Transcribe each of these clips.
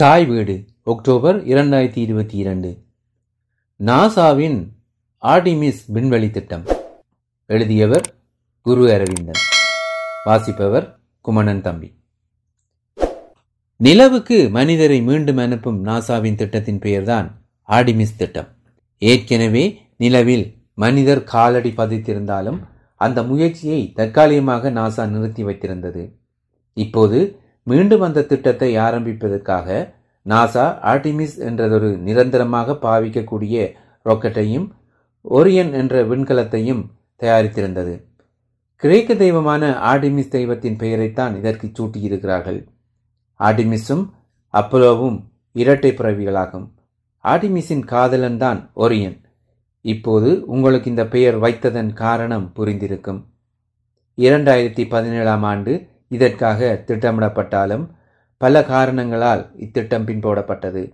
தாய் வீடு அக்டோபர் இரண்டாயிரத்தி இருபத்தி இரண்டு. நாசாவின் ஆர்டிமிஸ் விண்வெளி திட்டம். எழுதியவர் குரு அரவிந்தன். வாசிப்பவர் குமணன் தம்பி. நிலவுக்கு மனிதரை மீண்டும் அனுப்பும் நாசாவின் திட்டத்தின் பெயர்தான் ஆர்டிமிஸ் திட்டம். ஏற்கனவே நிலவில் மனிதர் காலடி பதித்திருந்தாலும் அந்த முயற்சியை தற்காலிகமாக நாசா நிறுத்தி வைத்திருந்தது. இப்போது மீண்டும் அந்த திட்டத்தை ஆரம்பிப்பதற்காக நாசா ஆர்டிமிஸ் என்றதொரு நிரந்தரமாக பாவிக்கக்கூடிய ராக்கெட்டையும் ஒரியன் என்ற விண்கலத்தையும் தயாரித்திருந்தது. கிரேக்க தெய்வமான ஆர்டிமிஸ் தெய்வத்தின் பெயரைத்தான் இதற்கு சூட்டியிருக்கிறார்கள். ஆர்டிமிஸும் அப்பலோவும் இரட்டை பிறவிகளாகும். ஆர்டிமிஸின் காதலன் தான் ஒரியன். இப்போது உங்களுக்கு இந்த பெயர் வைத்ததன் காரணம் புரிந்திருக்கும். இரண்டாயிரத்தி பதினேழாம் ஆண்டு இதற்காக திட்டமிடப்பட்டாலும் பல காரணங்களால் இத்திட்டம் பின்போடப்பட்டது.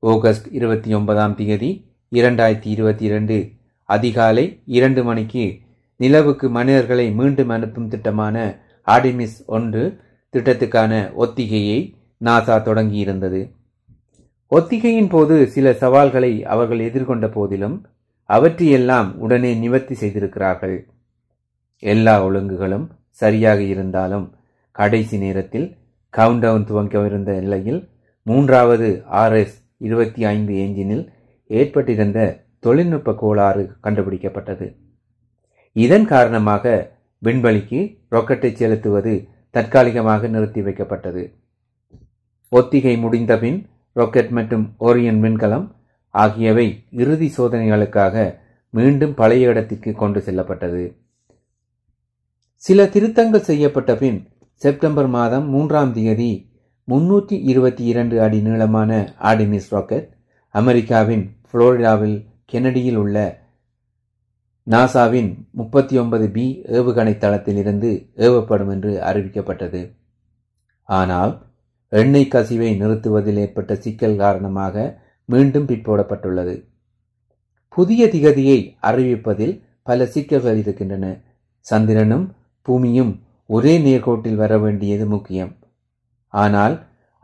ஆகஸ்ட் இருபத்தி ஒன்பதாம் தேதி இரண்டாயிரத்தி இருபத்தி இரண்டு அதிகாலை இரண்டு மணிக்கு நிலவுக்கு மனிதர்களை மீண்டும் அனுப்பும் திட்டமான ஆர்டிமிஸ் ஒன்று திட்டத்துக்கான ஒத்திகையை நாசா தொடங்கியிருந்தது. ஒத்திகையின் போது சில சவால்களை அவர்கள் எதிர்கொண்ட போதிலும் அவற்றையெல்லாம் உடனே நிவர்த்தி செய்திருக்கிறார்கள். எல்லா ஒழுங்குகளும் சரியாக இருந்தாலும் கடைசி நேரத்தில் கவுண்டவுன் துவங்கவிருந்த நிலையில் மூன்றாவது ஆர்எஸ் இருபத்தி ஐந்து என்ஜினில் ஏற்பட்டிருந்த தொழில்நுட்ப கோளாறு கண்டுபிடிக்கப்பட்டது. இதன் காரணமாக விண்வெளிக்கு ராக்கெட்டை செலுத்துவது தற்காலிகமாக நிறுத்தி வைக்கப்பட்டது. ஒத்திகை முடிந்தபின் ராக்கெட் மற்றும் ஓரியன் விண்கலம் ஆகியவை இறுதி சோதனைகளுக்காக மீண்டும் பழைய இடத்திற்கு கொண்டு செல்லப்பட்டது. சில திருத்தங்கள் செய்யப்பட்ட பின் செப்டம்பர் மாதம் மூன்றாம் தேதி முன்னூற்றி இருபத்தி இரண்டு அடி நீளமான ஆர்டிமிஸ் ராக்கெட் அமெரிக்காவின் புளோரிடாவில் கெனடியில் உள்ள நாசாவின் முப்பத்தி ஒன்பது பி ஏவுகணை தளத்திலிருந்து ஏவப்படும் என்று அறிவிக்கப்பட்டது. ஆனால் எண்ணெய் கசிவை நிறுத்துவதில் ஏற்பட்ட சிக்கல் காரணமாக மீண்டும் பிற்போடப்பட்டுள்ளது. புதிய திகதியை அறிவிப்பதில் பல சிக்கல்கள் இருக்கின்றன. சந்திரனும் பூமியும் ஒரே நேர்கோட்டில் வர வேண்டியது முக்கியம். ஆனால்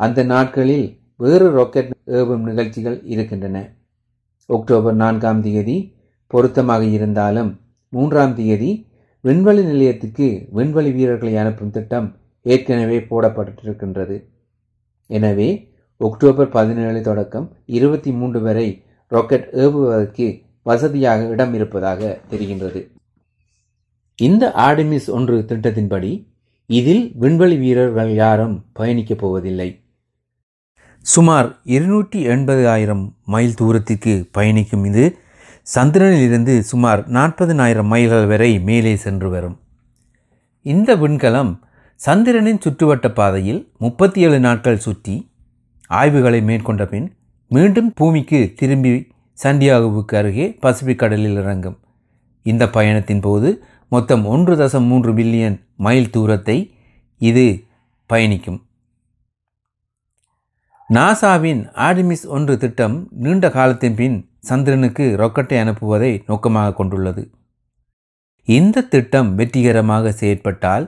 அந்த நாட்களில் வேறு ராக்கெட் ஏவும் நிகழ்ச்சிகள் இருக்கின்றன. அக்டோபர் நான்காம் தேதி பொருத்தமாக இருந்தாலும் மூன்றாம் தேதி விண்வெளி நிலையத்துக்கு விண்வெளி வீரர்களை அனுப்பும் திட்டம் ஏற்கனவே போடப்பட்டிருக்கின்றது. எனவே அக்டோபர் பதினேழு தொடக்கம் இருபத்தி மூன்று வரை ராக்கெட் ஏவுவதற்கு வசதியாக இடம் இருப்பதாக தெரிகின்றது. இந்த ஆர்டிமிஸ் ஒன்று திட்டத்தின்படி இதில் விண்வெளி வீரர்கள் யாரும் பயணிக்கப் போவதில்லை. சுமார் இருநூற்றி எண்பது ஆயிரம் மைல் தூரத்திற்கு பயணிக்கும் இது சந்திரனிலிருந்து சுமார் நாற்பதினாயிரம் மைல்கள் வரை மேலே சென்று வரும். இந்த விண்கலம் சந்திரனின் சுற்றுவட்ட பாதையில் முப்பத்தி ஏழு நாட்கள் சுற்றி ஆய்வுகளை மேற்கொண்ட பின் மீண்டும் பூமிக்கு திரும்பி சண்டியாகுவுக்கு அருகே பசிபிக் கடலில் இறங்கும். இந்த பயணத்தின் போது மொத்தம் ஒன்று தசம் மூன்று பில்லியன் மைல் தூரத்தை இது பயணிக்கும். நாசாவின் ஆர்டிமிஸ் ஒன்று திட்டம் நீண்ட காலத்தின் பின் சந்திரனுக்கு ராக்கெட்டை அனுப்புவதை நோக்கமாக கொண்டுள்ளது. இந்த திட்டம் வெற்றிகரமாக செயற்பட்டால்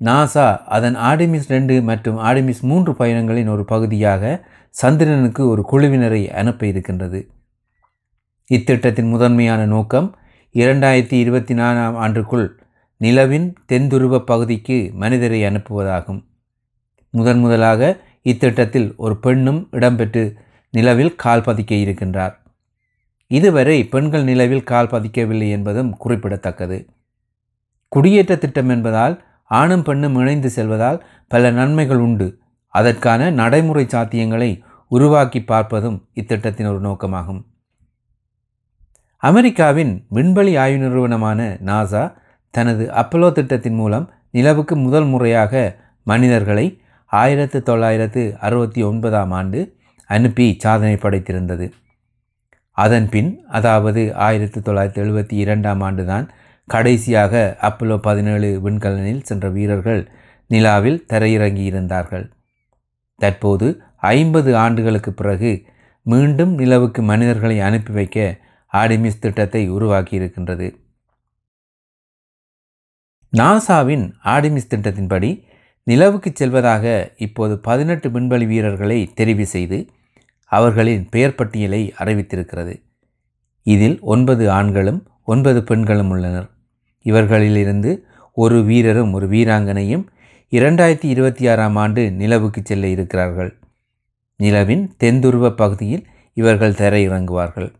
நாசா அதன் ஆர்டிமிஸ் ரெண்டு மற்றும் ஆர்டிமிஸ் மூன்று பயணங்களின் ஒரு பகுதியாக சந்திரனுக்கு ஒரு குழுவினரை அனுப்ப இருக்கின்றது. இத்திட்டத்தின் முதன்மையான நோக்கம் இரண்டாயிரத்தி இருபத்தி நாலாம் ஆண்டுக்குள் நிலவின் தென்துருவ பகுதிக்கு மனிதரை அனுப்புவதாகும். முதன் முதலாக இத்திட்டத்தில் ஒரு பெண்ணும் இடம்பெற்று நிலவில் கால் பதிக்க இருக்கின்றார். இதுவரை பெண்கள் நிலவில் கால் பதிக்கவில்லை என்பதும் குறிப்பிடத்தக்கது. குடியேற்ற திட்டம் என்பதால் ஆணும் பெண்ணும் இணைந்து செல்வதால் பல நன்மைகள் உண்டு. அதற்கான நடைமுறை சாத்தியங்களை உருவாக்கி பார்ப்பதும் இத்திட்டத்தின் ஒரு நோக்கமாகும். அமெரிக்காவின் விண்வெளி ஆய்வு நிறுவனமான நாசா தனது அப்பலோ திட்டத்தின் மூலம் நிலவுக்கு முதல் முறையாக மனிதர்களை ஆயிரத்து தொள்ளாயிரத்து அறுபத்தி ஒன்பதாம் ஆண்டு அனுப்பி சாதனை படைத்திருந்தது. அதன் பின் அதாவது ஆயிரத்தி தொள்ளாயிரத்தி எழுபத்தி இரண்டாம் ஆண்டுதான் கடைசியாக அப்பலோ பதினேழு விண்கலனில் சென்ற வீரர்கள் நிலாவில் தரையிறங்கியிருந்தார்கள். தற்போது ஐம்பது ஆண்டுகளுக்கு பிறகு மீண்டும் நிலவுக்கு மனிதர்களை அனுப்பி வைக்க ஆர்டிமிஸ் திட்டத்தை உருவாக்கியிருக்கின்றது. நாசாவின் ஆர்டிமிஸ் திட்டத்தின்படி நிலவுக்கு செல்வதாக இப்போது பதினெட்டு விண்வெளி வீரர்களை தெரிவு செய்து அவர்களின் பெயர் பட்டியலை அறிவித்திருக்கிறது. இதில் ஒன்பது ஆண்களும் ஒன்பது பெண்களும் உள்ளனர். இவர்களிலிருந்து ஒரு வீரரும் ஒரு வீராங்கனையும் இரண்டாயிரத்தி இருபத்தி ஆறாம் ஆண்டு நிலவுக்கு செல்ல இருக்கிறார்கள். நிலவின் தென்துருவ பகுதியில் இவர்கள் தரையிறங்குவார்கள்.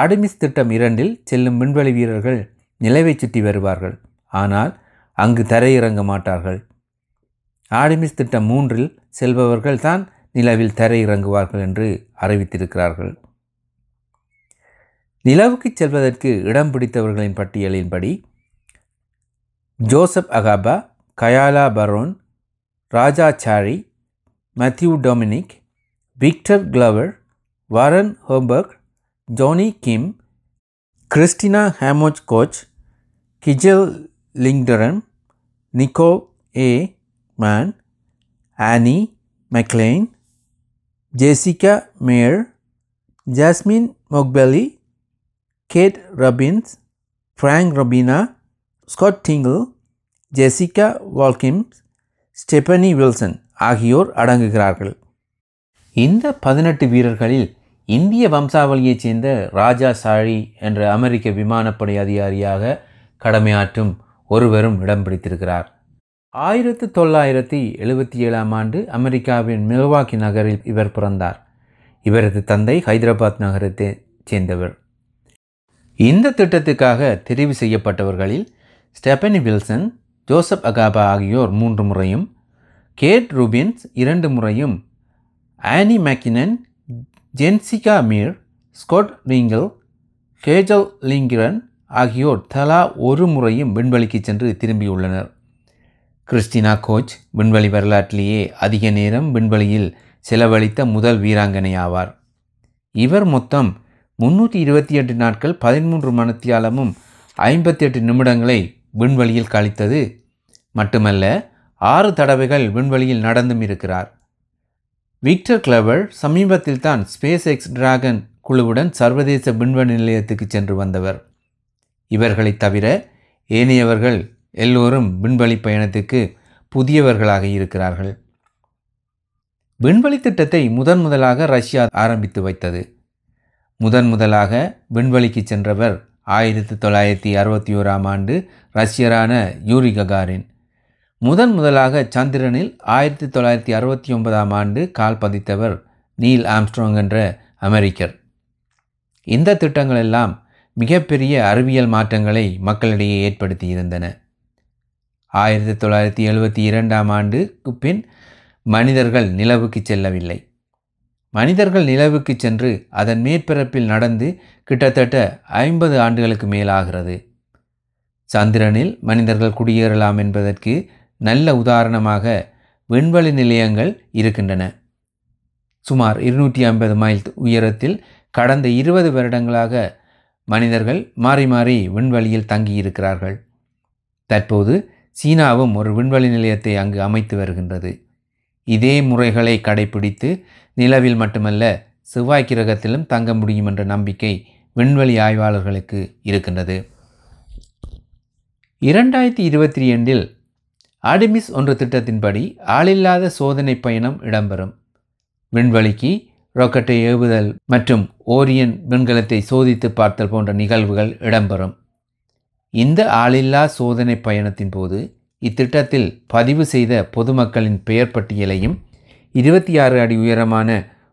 ஆடமிஸ் திட்டம் இரண்டில் செல்லும் விண்வெளி வீரர்கள் நிலவை சுற்றி வருவார்கள். ஆனால் அங்கு தரையிறங்க மாட்டார்கள். ஆடமிஸ் திட்டம் மூன்றில் செல்பவர்கள் தான் நிலவில் தரையிறங்குவார்கள் என்று அறிவித்திருக்கிறார்கள். நிலவுக்கு செல்வதற்கு இடம் பிடித்தவர்களின் பட்டியலின்படி Joseph Acaba Kayla Barron Raja Chari Matthew Dominick Victor Glover Warren Hoburg Jonny Kim Christina Hammock Koch Kjell Lindgren Nicole A Mann Anne McClain Jessica Meir Jasmin Moghbeli Kate Rubins Frank Rubio Scott Tingle Jessica Watkins Stephanie Wilson ஆகியோர் அடங்குகிறார்கள். இந்த பதினெட்டு வீரர்களில் இந்திய வம்சாவளியைச் சேர்ந்த ராஜா சாழி என்ற அமெரிக்க விமானப்படை அதிகாரியாக கடமையாற்றும் ஒருவரும் இடம் பிடித்திருக்கிறார். ஆயிரத்து தொள்ளாயிரத்தி எழுபத்தி ஏழாம் ஆண்டு அமெரிக்காவின் மில்வாக்கி நகரில் இவர் பிறந்தார். இவரது தந்தை ஹைதராபாத் நகரத்தை சேர்ந்தவர். இந்த திட்டத்துக்காக தெரிவு செய்யப்பட்டவர்களில் ஸ்டெபனி வில்சன் ஜோசப் அகாபா ஆகியோர் மூன்று முறையும் கேட் ரூபின்ஸ் இரண்டு முறையும் ஆனி மேக்கினன் ஜென்சிகா மீர் ஸ்கொட் ரீங்கல் கேஜல் லிங்கிரன் ஆகியோர் தலா ஒரு முறையும் விண்வெளிக்கு சென்று திரும்பியுள்ளனர். கிறிஸ்டினா கோச் விண்வெளி வரலாற்றிலேயே அதிக நேரம் விண்வெளியில் செலவழித்த முதல் வீராங்கனை ஆவார் இவர் மொத்தம் முன்னூற்றி இருபத்தி எட்டு நாட்கள் பதிமூன்று மணத்தியாலமும் ஐம்பத்தி எட்டு நிமிடங்களை விண்வெளியில் கழித்தது. மட்டுமல்ல ஆறு தடவைகள் விண்வெளியில் நடந்தும் இருக்கிறார். விக்டர் கிளவர் சமீபத்தில் தான் ஸ்பேஸ் எக்ஸ் டிராகன் குழுவுடன் சர்வதேச விண்வெளி நிலையத்துக்கு சென்று வந்தவர். இவர்களைத் தவிர ஏனையவர்கள் எல்லோரும் விண்வெளி பயணத்துக்கு புதியவர்களாக இருக்கிறார்கள். விண்வெளி திட்டத்தை முதன் முதலாக ரஷ்யா ஆரம்பித்து வைத்தது. முதன் முதலாக விண்வெளிக்கு சென்றவர் ஆயிரத்தி தொள்ளாயிரத்தி அறுபத்தி ஓராம் ஆண்டு ரஷ்யரான யூரி ககாரின். முதன் முதலாக சந்திரனில் ஆயிரத்தி தொள்ளாயிரத்தி அறுபத்தி ஒன்பதாம் ஆண்டு கால் பதித்தவர் நீல் ஆம்ஸ்ட்ராங் என்ற அமெரிக்கர். இந்த திட்டங்கள் எல்லாம் மிகப்பெரிய அறிவியல் மாற்றங்களை மக்களிடையே ஏற்படுத்தி இருந்தன ஆயிரத்தி தொள்ளாயிரத்தி எழுபத்தி இரண்டாம் ஆண்டுக்கு பின் மனிதர்கள் நிலவுக்கு செல்லவில்லை. மனிதர்கள் நிலவுக்கு சென்று அதன் மேற்பரப்பில் நடந்து கிட்டத்தட்ட ஐம்பது ஆண்டுகளுக்கு மேலாகிறது. சந்திரனில் மனிதர்கள் குடியேறலாம் என்பதற்கு நல்ல உதாரணமாக விண்வெளி நிலையங்கள் இருக்கின்றன. சுமார் இருநூற்றி ஐம்பது மைல் உயரத்தில் கடந்த இருபது வருடங்களாக மனிதர்கள் மாறி மாறி விண்வெளியில் தங்கியிருக்கிறார்கள். தற்போது சீனாவும் ஒரு விண்வெளி நிலையத்தை அங்கு அமைத்து வருகின்றது. இதே முறைகளை கடைபிடித்து நிலவில் மட்டுமல்ல செவ்வாய் கிரகத்திலும் தங்க முடியும் என்ற நம்பிக்கை விண்வெளி ஆய்வாளர்களுக்கு இருக்கின்றது. இரண்டாயிரத்தி இருபத்தி ரெண்டில் ஆர்டிமிஸ் ஒன்று திட்டத்தின்படி ஆளில்லாத சோதனை பயணம் இடம்பெறும். விண்வெளிக்கு ராக்கெட்டை ஏவுதல் மற்றும் ஓரியன் விண்கலத்தை சோதித்து பார்த்தல் போன்ற நிகழ்வுகள் இடம்பெறும். இந்த ஆளில்லா சோதனை பயணத்தின் போது இத்திட்டத்தில் பதிவு செய்த பொதுமக்களின் பெயர் பட்டியலையும் இருபத்தி ஆறு அடி உயரமான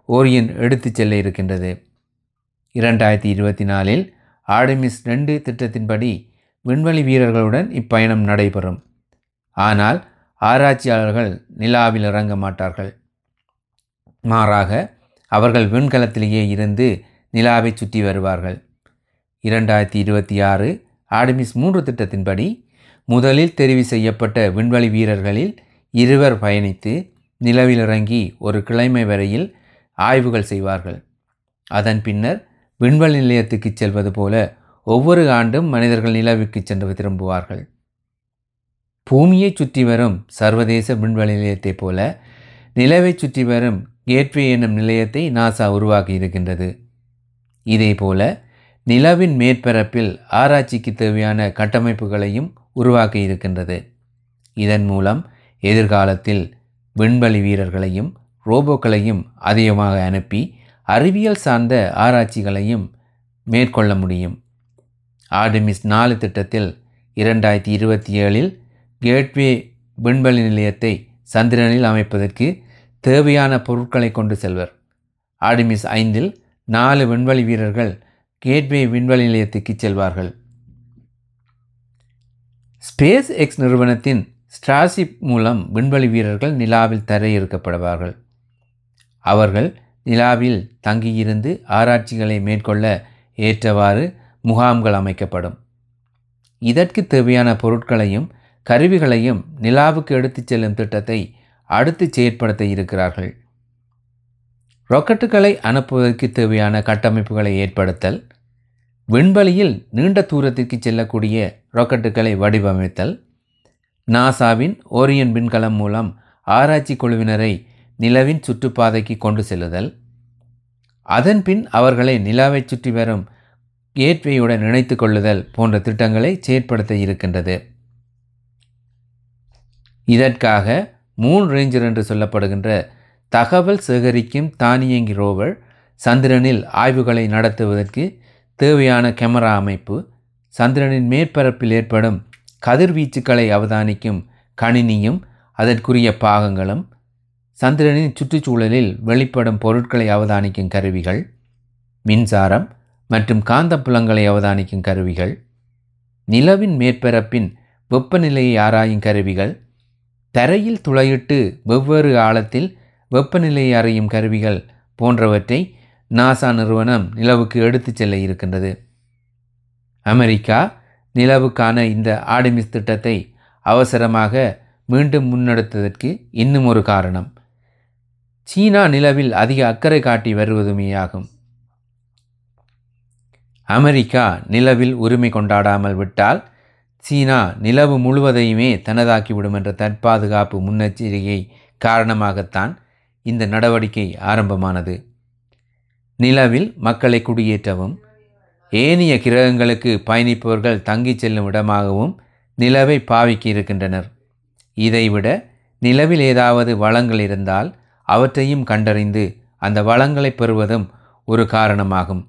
ஓரியன் எடுத்துச் செல்ல இருக்கின்றது. இரண்டாயிரத்தி இருபத்தி நாலில் ஆர்டமிஸ் ரெண்டு திட்டத்தின்படி விண்வெளி வீரர்களுடன் இப்பயணம் நடைபெறும். ஆனால் ஆராய்ச்சியாளர்கள் நிலாவில் இறங்க மாட்டார்கள். மாறாக அவர்கள் விண்கலத்திலேயே இருந்து நிலாவை சுற்றி வருவார்கள். இரண்டாயிரத்தி இருபத்தி ஆறு ஆடமிஸ் மூன்று திட்டத்தின்படி முதலில் தெரிவு செய்யப்பட்ட விண்வெளி வீரர்களில் இருவர் பயணித்து நிலவில் இறங்கி ஒரு கிழமை வரையில் ஆய்வுகள் செய்வார்கள். அதன் பின்னர் விண்வெளி நிலையத்துக்கு செல்வது போல ஒவ்வொரு ஆண்டும் மனிதர்கள் நிலவுக்கு சென்று திரும்புவார்கள். பூமியை சுற்றி வரும் சர்வதேச விண்வெளி நிலையத்தைப் போல நிலவை சுற்றி வரும் கேட்வே என்னும் நிலையத்தை நாசா உருவாக்கி இருக்கின்றது. இதேபோல நிலவின் மேற்பரப்பில் ஆராய்ச்சிக்கு தேவையான கட்டமைப்புகளையும் உருவாக்கி இருக்கின்றது. இதன் மூலம் எதிர்காலத்தில் விண்வெளி வீரர்களையும் ரோபோக்களையும் அதிகமாக அனுப்பி அறிவியல் சார்ந்த ஆராய்ச்சிகளையும் மேற்கொள்ள முடியும். ஆர்டமிஸ் நாலு திட்டத்தில் இரண்டாயிரத்தி இருபத்தி ஏழில் கேட்வே விண்வெளி நிலையத்தை சந்திரனில் அமைப்பதற்கு தேவையான பொருட்களை கொண்டு செல்வர். ஆர்டமிஸ் ஐந்தில் நாலு விண்வெளி வீரர்கள் கேட்வே விண்வெளி நிலையத்துக்கு செல்வார்கள். ஸ்பேஸ் எக்ஸ் நிறுவனத்தின் ஸ்ட்ராசிப் மூலம் விண்வெளி வீரர்கள் நிலாவில் தரையிறக்கப்படுவார்கள். அவர்கள் நிலாவில் தங்கியிருந்து ஆராய்ச்சிகளை மேற்கொள்ள ஏற்றவாறு முகாம்கள் அமைக்கப்படும். இதற்கு தேவையான பொருட்களையும் கருவிகளையும் நிலாவுக்கு எடுத்துச் செல்லும் திட்டத்தை அடுத்து செயற்படுத்த இருக்கிறார்கள். ராக்கெட்டுகளை அனுப்புவதற்கு தேவையான கட்டமைப்புகளை ஏற்படுத்தல் விண்வெளியில் நீண்ட தூரத்திற்கு செல்லக்கூடிய ராக்கெட்டுகளை வடிவமைத்தல் நாசாவின் ஓரியன் விண்கலம் மூலம் ஆராய்ச்சி குழுவினரை நிலவின் சுற்றுப்பாதைக்கு கொண்டு செல்லுதல் அதன்பின் அவர்களை நிலாவை சுற்றி வரும் கேட்வேயுடன் இணைத்து கொள்ளுதல் போன்ற திட்டங்களை செயற்படுத்த இருக்கின்றது. இதற்காக மூன் ரேஞ்சர் என்று சொல்லப்படுகின்ற தகவல் சேகரிக்கும் தானியங்கி ரோவர் சந்திரனில் ஆய்வுகளை நடத்துவதற்கு தேவையான கேமரா அமைப்பு சந்திரனின் மேற்பரப்பில் ஏற்படும் கதிர்வீச்சுக்களை அவதானிக்கும் கணினியும் அதற்குரிய பாகங்களும் சந்திரனின் சுற்றுச்சூழலில் வெளிப்படும் பொருட்களை அவதானிக்கும் கருவிகள் மின்சாரம் மற்றும் காந்தப்புலங்களை அவதானிக்கும் கருவிகள் நிலவின் மேற்பரப்பின் வெப்பநிலையை ஆராயும் கருவிகள் தரையில் துளையிட்டு வெவ்வேறு ஆழத்தில் வெப்பநிலையை அறியும் கருவிகள் போன்றவற்றை நாசா நிறுவனம் நிலவுக்கு எடுத்துச் செல்ல இருக்கின்றது. அமெரிக்கா நிலவுக்கான இந்த ஆடிமிஸ் திட்டத்தை அவசரமாக மீண்டும் முன்னெடுத்ததற்கு இன்னும் ஒரு காரணம். சீனா நிலவில் அதிக அக்கறை காட்டி வருவதுமேயாகும் அமெரிக்கா நிலவில் உரிமை கொண்டாடாமல் விட்டால் சீனா நிலவு முழுவதையுமே தனதாக்கிவிடும் என்ற தற்பாதுகாப்பு முன்னெச்சரிக்கை காரணமாகத்தான் இந்த நடவடிக்கை ஆரம்பமானது. நிலவில் மக்களை குடியேற்றவும் ஏனைய கிரகங்களுக்கு பயணிப்பவர்கள் தங்கிச் செல்லும் இடமாகவும் நிலவை பாவிக்க இருக்கின்றனர். இதைவிட நிலவில் ஏதாவது வளங்கள் இருந்தால் அவற்றையும் கண்டறிந்து அந்த வளங்களை பெறுவதும் ஒரு காரணமாகும்.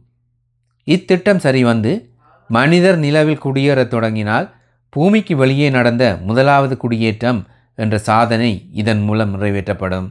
இத்திட்டம் சரிவந்து மனிதர் நிலவில் குடியேறத் தொடங்கினால் பூமிக்கு வெளியே நடந்த முதலாவது குடியேற்றம் என்ற சாதனை இதன் மூலம் நிறைவேற்றப்படும்.